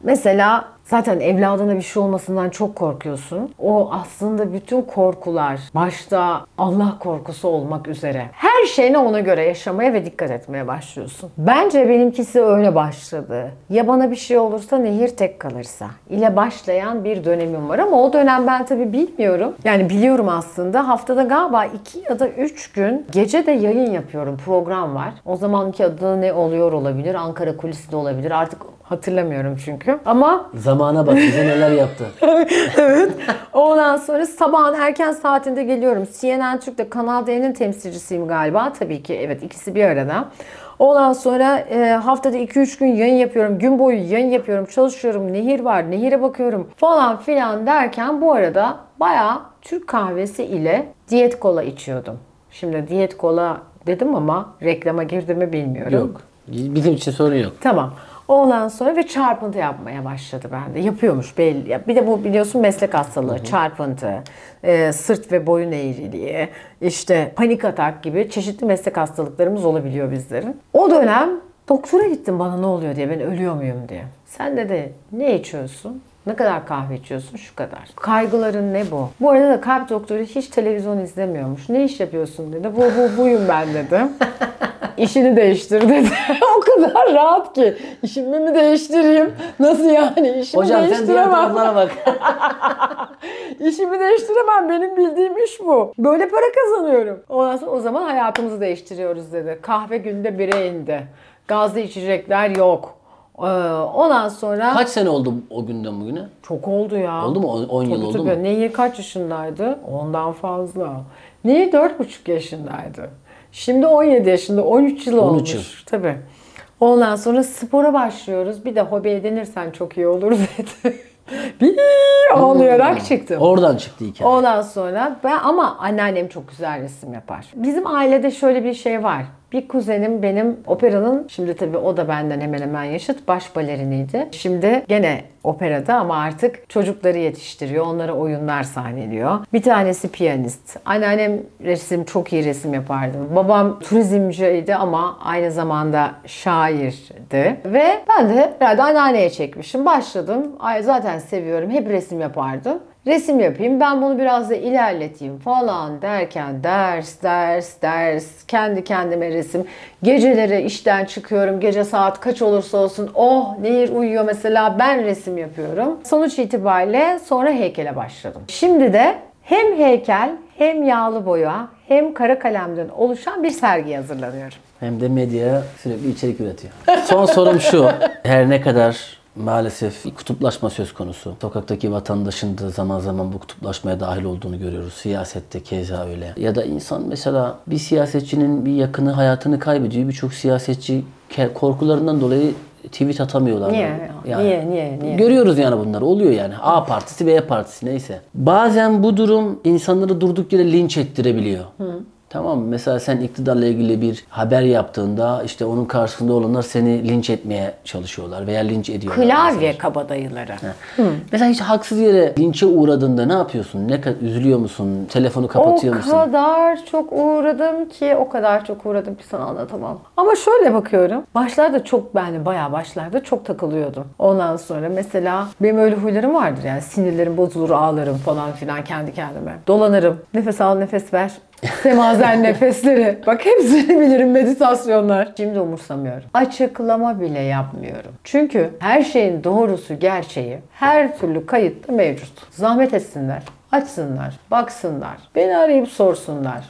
Mesela Zaten evladına bir şey olmasından çok korkuyorsun. O aslında bütün korkular başta Allah korkusu olmak üzere. Her şeyine ona göre yaşamaya ve dikkat etmeye başlıyorsun. Bence benimkisi öyle başladı. Ya bana bir şey olursa nehir tek kalırsa ile başlayan bir dönemim var ama o dönem ben tabii bilmiyorum. Yani biliyorum aslında haftada galiba iki ya da üç gün gece de yayın yapıyorum. Program var. O zamanki adı ne oluyor olabilir? Ankara Kulisi de olabilir. Artık hatırlamıyorum çünkü. Ama Zamana bak bize neler yaptı. *laughs* Ondan sonra sabahın erken saatinde geliyorum. CNN Türk'te Kanal D'nin temsilcisiyim galiba. Tabii ki evet ikisi bir arada. Ondan sonra e, haftada 2-3 gün yayın yapıyorum. Gün boyu yayın yapıyorum. Çalışıyorum. Nehir var. Nehire bakıyorum falan filan derken bu arada bayağı Türk kahvesi ile diyet kola içiyordum. Şimdi diyet kola dedim ama reklama girdi mi bilmiyorum. Yok. Bizim için sorun yok. Tamam. Ondan sonra ve çarpıntı yapmaya başladı bende. Yapıyormuş belli. Bir de bu biliyorsun meslek hastalığı, çarpıntı, e, sırt ve boyun eğriliği, işte panik atak gibi çeşitli meslek hastalıklarımız olabiliyor bizlerin. O dönem doktora gittim bana ne oluyor diye, ben ölüyor muyum diye. Sen dedi ne içiyorsun? Ne kadar kahve içiyorsun? Şu kadar. Kaygıların ne bu? Bu arada da kalp doktoru hiç televizyon izlemiyormuş. Ne iş yapıyorsun dedi. Bu, bu, buyum ben dedim. *laughs* İşini değiştir dedi. *laughs* o kadar rahat ki. İşimi mi değiştireyim? Nasıl yani? İşimi Hocam sen diğer değiştiremem. taraflara bak. *laughs* İşimi değiştiremem. Benim bildiğim iş bu. Böyle para kazanıyorum. Ondan sonra o zaman hayatımızı değiştiriyoruz dedi. Kahve günde bire indi. Gazlı içecekler yok. Ee, ondan sonra Kaç sene oldu o günden bugüne? çok oldu ya. Oldu mu? 10 yıl oldu tabii. mu? Nehir kaç yaşındaydı? Ondan fazla. Nehir 4,5 yaşındaydı. Şimdi 17 yaşında. 13 yıl 13 olmuş. yıl. Tabii. Ondan sonra spora başlıyoruz. Bir de hobi edinirsen çok iyi olur *laughs* dedi. Bir ağlayarak çıktım. Oradan çıktı hikaye. Ondan sonra ben ama anneannem çok güzel resim yapar. Bizim ailede şöyle bir şey var. Bir kuzenim benim operanın, şimdi tabii o da benden hemen hemen yaşıt, baş baleriniydi. Şimdi gene operada ama artık çocukları yetiştiriyor, onlara oyunlar sahneliyor. Bir tanesi piyanist. Anneannem resim, çok iyi resim yapardı. Babam turizmciydi ama aynı zamanda şairdi. Ve ben de herhalde anneanneye çekmişim. Başladım. Ay zaten seviyorum, hep resim yapardım resim yapayım ben bunu biraz da ilerleteyim falan derken ders ders ders kendi kendime resim geceleri işten çıkıyorum gece saat kaç olursa olsun oh Nehir uyuyor mesela ben resim yapıyorum sonuç itibariyle sonra heykele başladım şimdi de hem heykel hem yağlı boya hem kara kalemden oluşan bir sergi hazırlanıyorum. Hem de medyaya sürekli içerik üretiyor. Son sorum şu. Her ne kadar maalesef bir kutuplaşma söz konusu. Sokaktaki vatandaşın da zaman zaman bu kutuplaşmaya dahil olduğunu görüyoruz. Siyasette keza öyle. Ya da insan mesela bir siyasetçinin bir yakını hayatını kaybediyor. Birçok siyasetçi korkularından dolayı tweet atamıyorlar. Niye? Yani. Niye? Niye? Niye? Görüyoruz yani bunları. Oluyor yani. A partisi B partisi neyse. Bazen bu durum insanları durduk yere linç ettirebiliyor. Tamam? Mesela sen iktidarla ilgili bir haber yaptığında işte onun karşısında olanlar seni linç etmeye çalışıyorlar veya linç ediyorlar. mesela. Klavye kabadayıları. Mesela hiç haksız yere linçe uğradığında ne yapıyorsun? Ne kadar üzülüyor musun? Telefonu kapatıyor o musun? kadar çok uğradım ki o kadar çok uğradım ki sana anlatamam. Ama şöyle bakıyorum. Başlarda çok ben bayağı başlarda çok takılıyordum. Ondan sonra mesela benim öyle huylarım vardır yani sinirlerim bozulur ağlarım falan filan kendi kendime. Dolanırım. Nefes al nefes ver. Semazen nefesleri. Bak hepsini bilirim meditasyonlar. Şimdi umursamıyorum. Açıklama bile yapmıyorum. Çünkü her şeyin doğrusu, gerçeği her türlü kayıtta mevcut. Zahmet etsinler. Açsınlar, baksınlar, beni arayıp sorsunlar.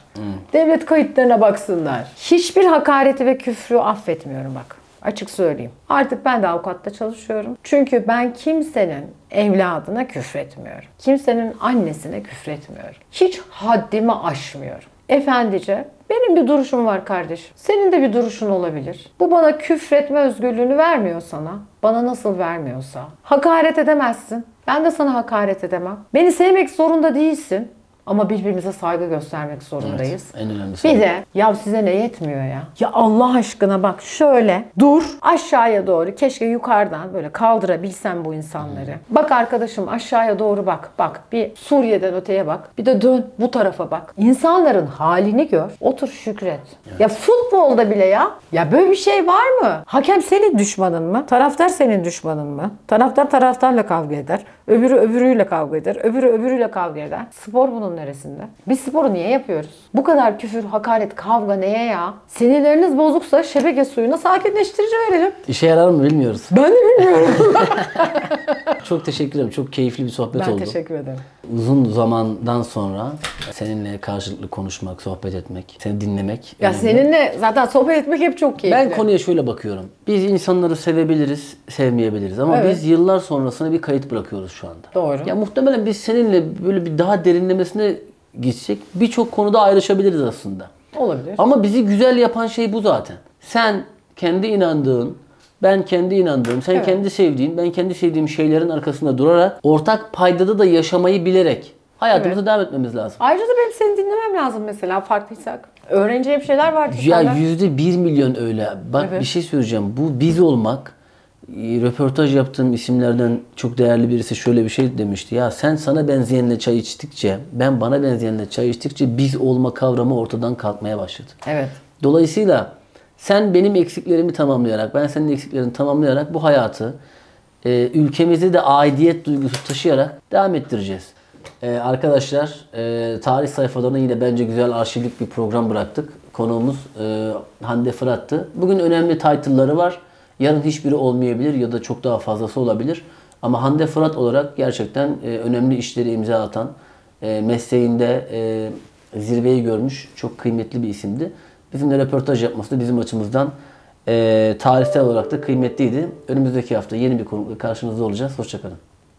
Devlet kayıtlarına baksınlar. Hiçbir hakareti ve küfrü affetmiyorum bak. Açık söyleyeyim. Artık ben de avukatta çalışıyorum. Çünkü ben kimsenin evladına küfretmiyorum. Kimsenin annesine küfretmiyorum. Hiç haddimi aşmıyorum. Efendice benim bir duruşum var kardeşim. Senin de bir duruşun olabilir. Bu bana küfretme özgürlüğünü vermiyor sana. Bana nasıl vermiyorsa. Hakaret edemezsin. Ben de sana hakaret edemem. Beni sevmek zorunda değilsin. Ama birbirimize saygı göstermek zorundayız. En önemlisi. Bir de ya size ne yetmiyor ya? Ya Allah aşkına bak şöyle dur aşağıya doğru keşke yukarıdan böyle kaldırabilsem bu insanları. Bak arkadaşım aşağıya doğru bak. Bak bir Suriye'den öteye bak. Bir de dön bu tarafa bak. İnsanların halini gör. Otur şükret. Ya futbolda bile ya. Ya böyle bir şey var mı? Hakem senin düşmanın mı? Taraftar senin düşmanın mı? Taraftar taraftarla kavga eder. Öbürü öbürüyle kavga eder. Öbürü öbürüyle kavga eder. Spor bunun neresinde? Biz sporu niye yapıyoruz? Bu kadar küfür, hakaret, kavga neye ya? Sinirleriniz bozuksa şebeke suyuna sakinleştirici verelim. İşe yarar mı bilmiyoruz. Ben de bilmiyorum. *laughs* Çok teşekkür ederim. Çok keyifli bir sohbet ben oldu. teşekkür ederim. Uzun zamandan sonra seninle karşılıklı konuşmak, sohbet etmek, seni dinlemek. Ya önemli. seninle zaten sohbet etmek hep çok keyifli. Ben konuya şöyle bakıyorum. Biz insanları sevebiliriz, sevmeyebiliriz ama Evet. biz yıllar sonrasına bir kayıt bırakıyoruz şu anda. Doğru. Ya muhtemelen biz seninle böyle bir daha derinlemesine gitsek birçok konuda ayrışabiliriz aslında. Olabilir. Ama bizi güzel yapan şey bu zaten. Sen kendi inandığın, ben kendi inandığım, sen Evet. kendi sevdiğin, ben kendi sevdiğim şeylerin arkasında durarak ortak paydada da yaşamayı bilerek hayatımıza Evet. devam etmemiz lazım. Ayrıca da benim seni dinlemem lazım mesela farklıysak. Öğreneceğim şeyler vardır Ya senden. yüzde bir milyon öyle. Bak Evet. bir şey söyleyeceğim. Bu biz olmak röportaj yaptığım isimlerden çok değerli birisi şöyle bir şey demişti. Ya sen sana benzeyenle çay içtikçe, ben bana benzeyenle çay içtikçe biz olma kavramı ortadan kalkmaya başladı. Evet. Dolayısıyla sen benim eksiklerimi tamamlayarak, ben senin eksiklerini tamamlayarak bu hayatı e, ülkemizde de aidiyet duygusu taşıyarak devam ettireceğiz. E, arkadaşlar e, tarih sayfalarına yine bence güzel arşivlik bir program bıraktık. Konuğumuz e, Hande Fırat'tı. Bugün önemli title'ları var. Yarın hiçbiri olmayabilir ya da çok daha fazlası olabilir. Ama Hande Fırat olarak gerçekten e, önemli işleri imza atan, e, mesleğinde e, zirveyi görmüş çok kıymetli bir isimdi. Bizimle röportaj yapması da bizim açımızdan e, tarihsel olarak da kıymetliydi. Önümüzdeki hafta yeni bir konukla karşınızda olacağız. Hoşçakalın.